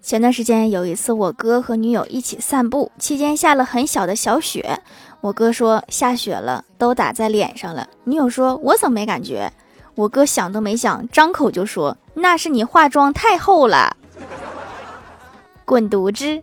前段时间有一次我哥和女友一起散步期间下了很小的小雪。我哥说下雪了都打在脸上了。女友说我怎么没感觉？我哥想都没想张口就说那是你化妆太厚了。滚犊子！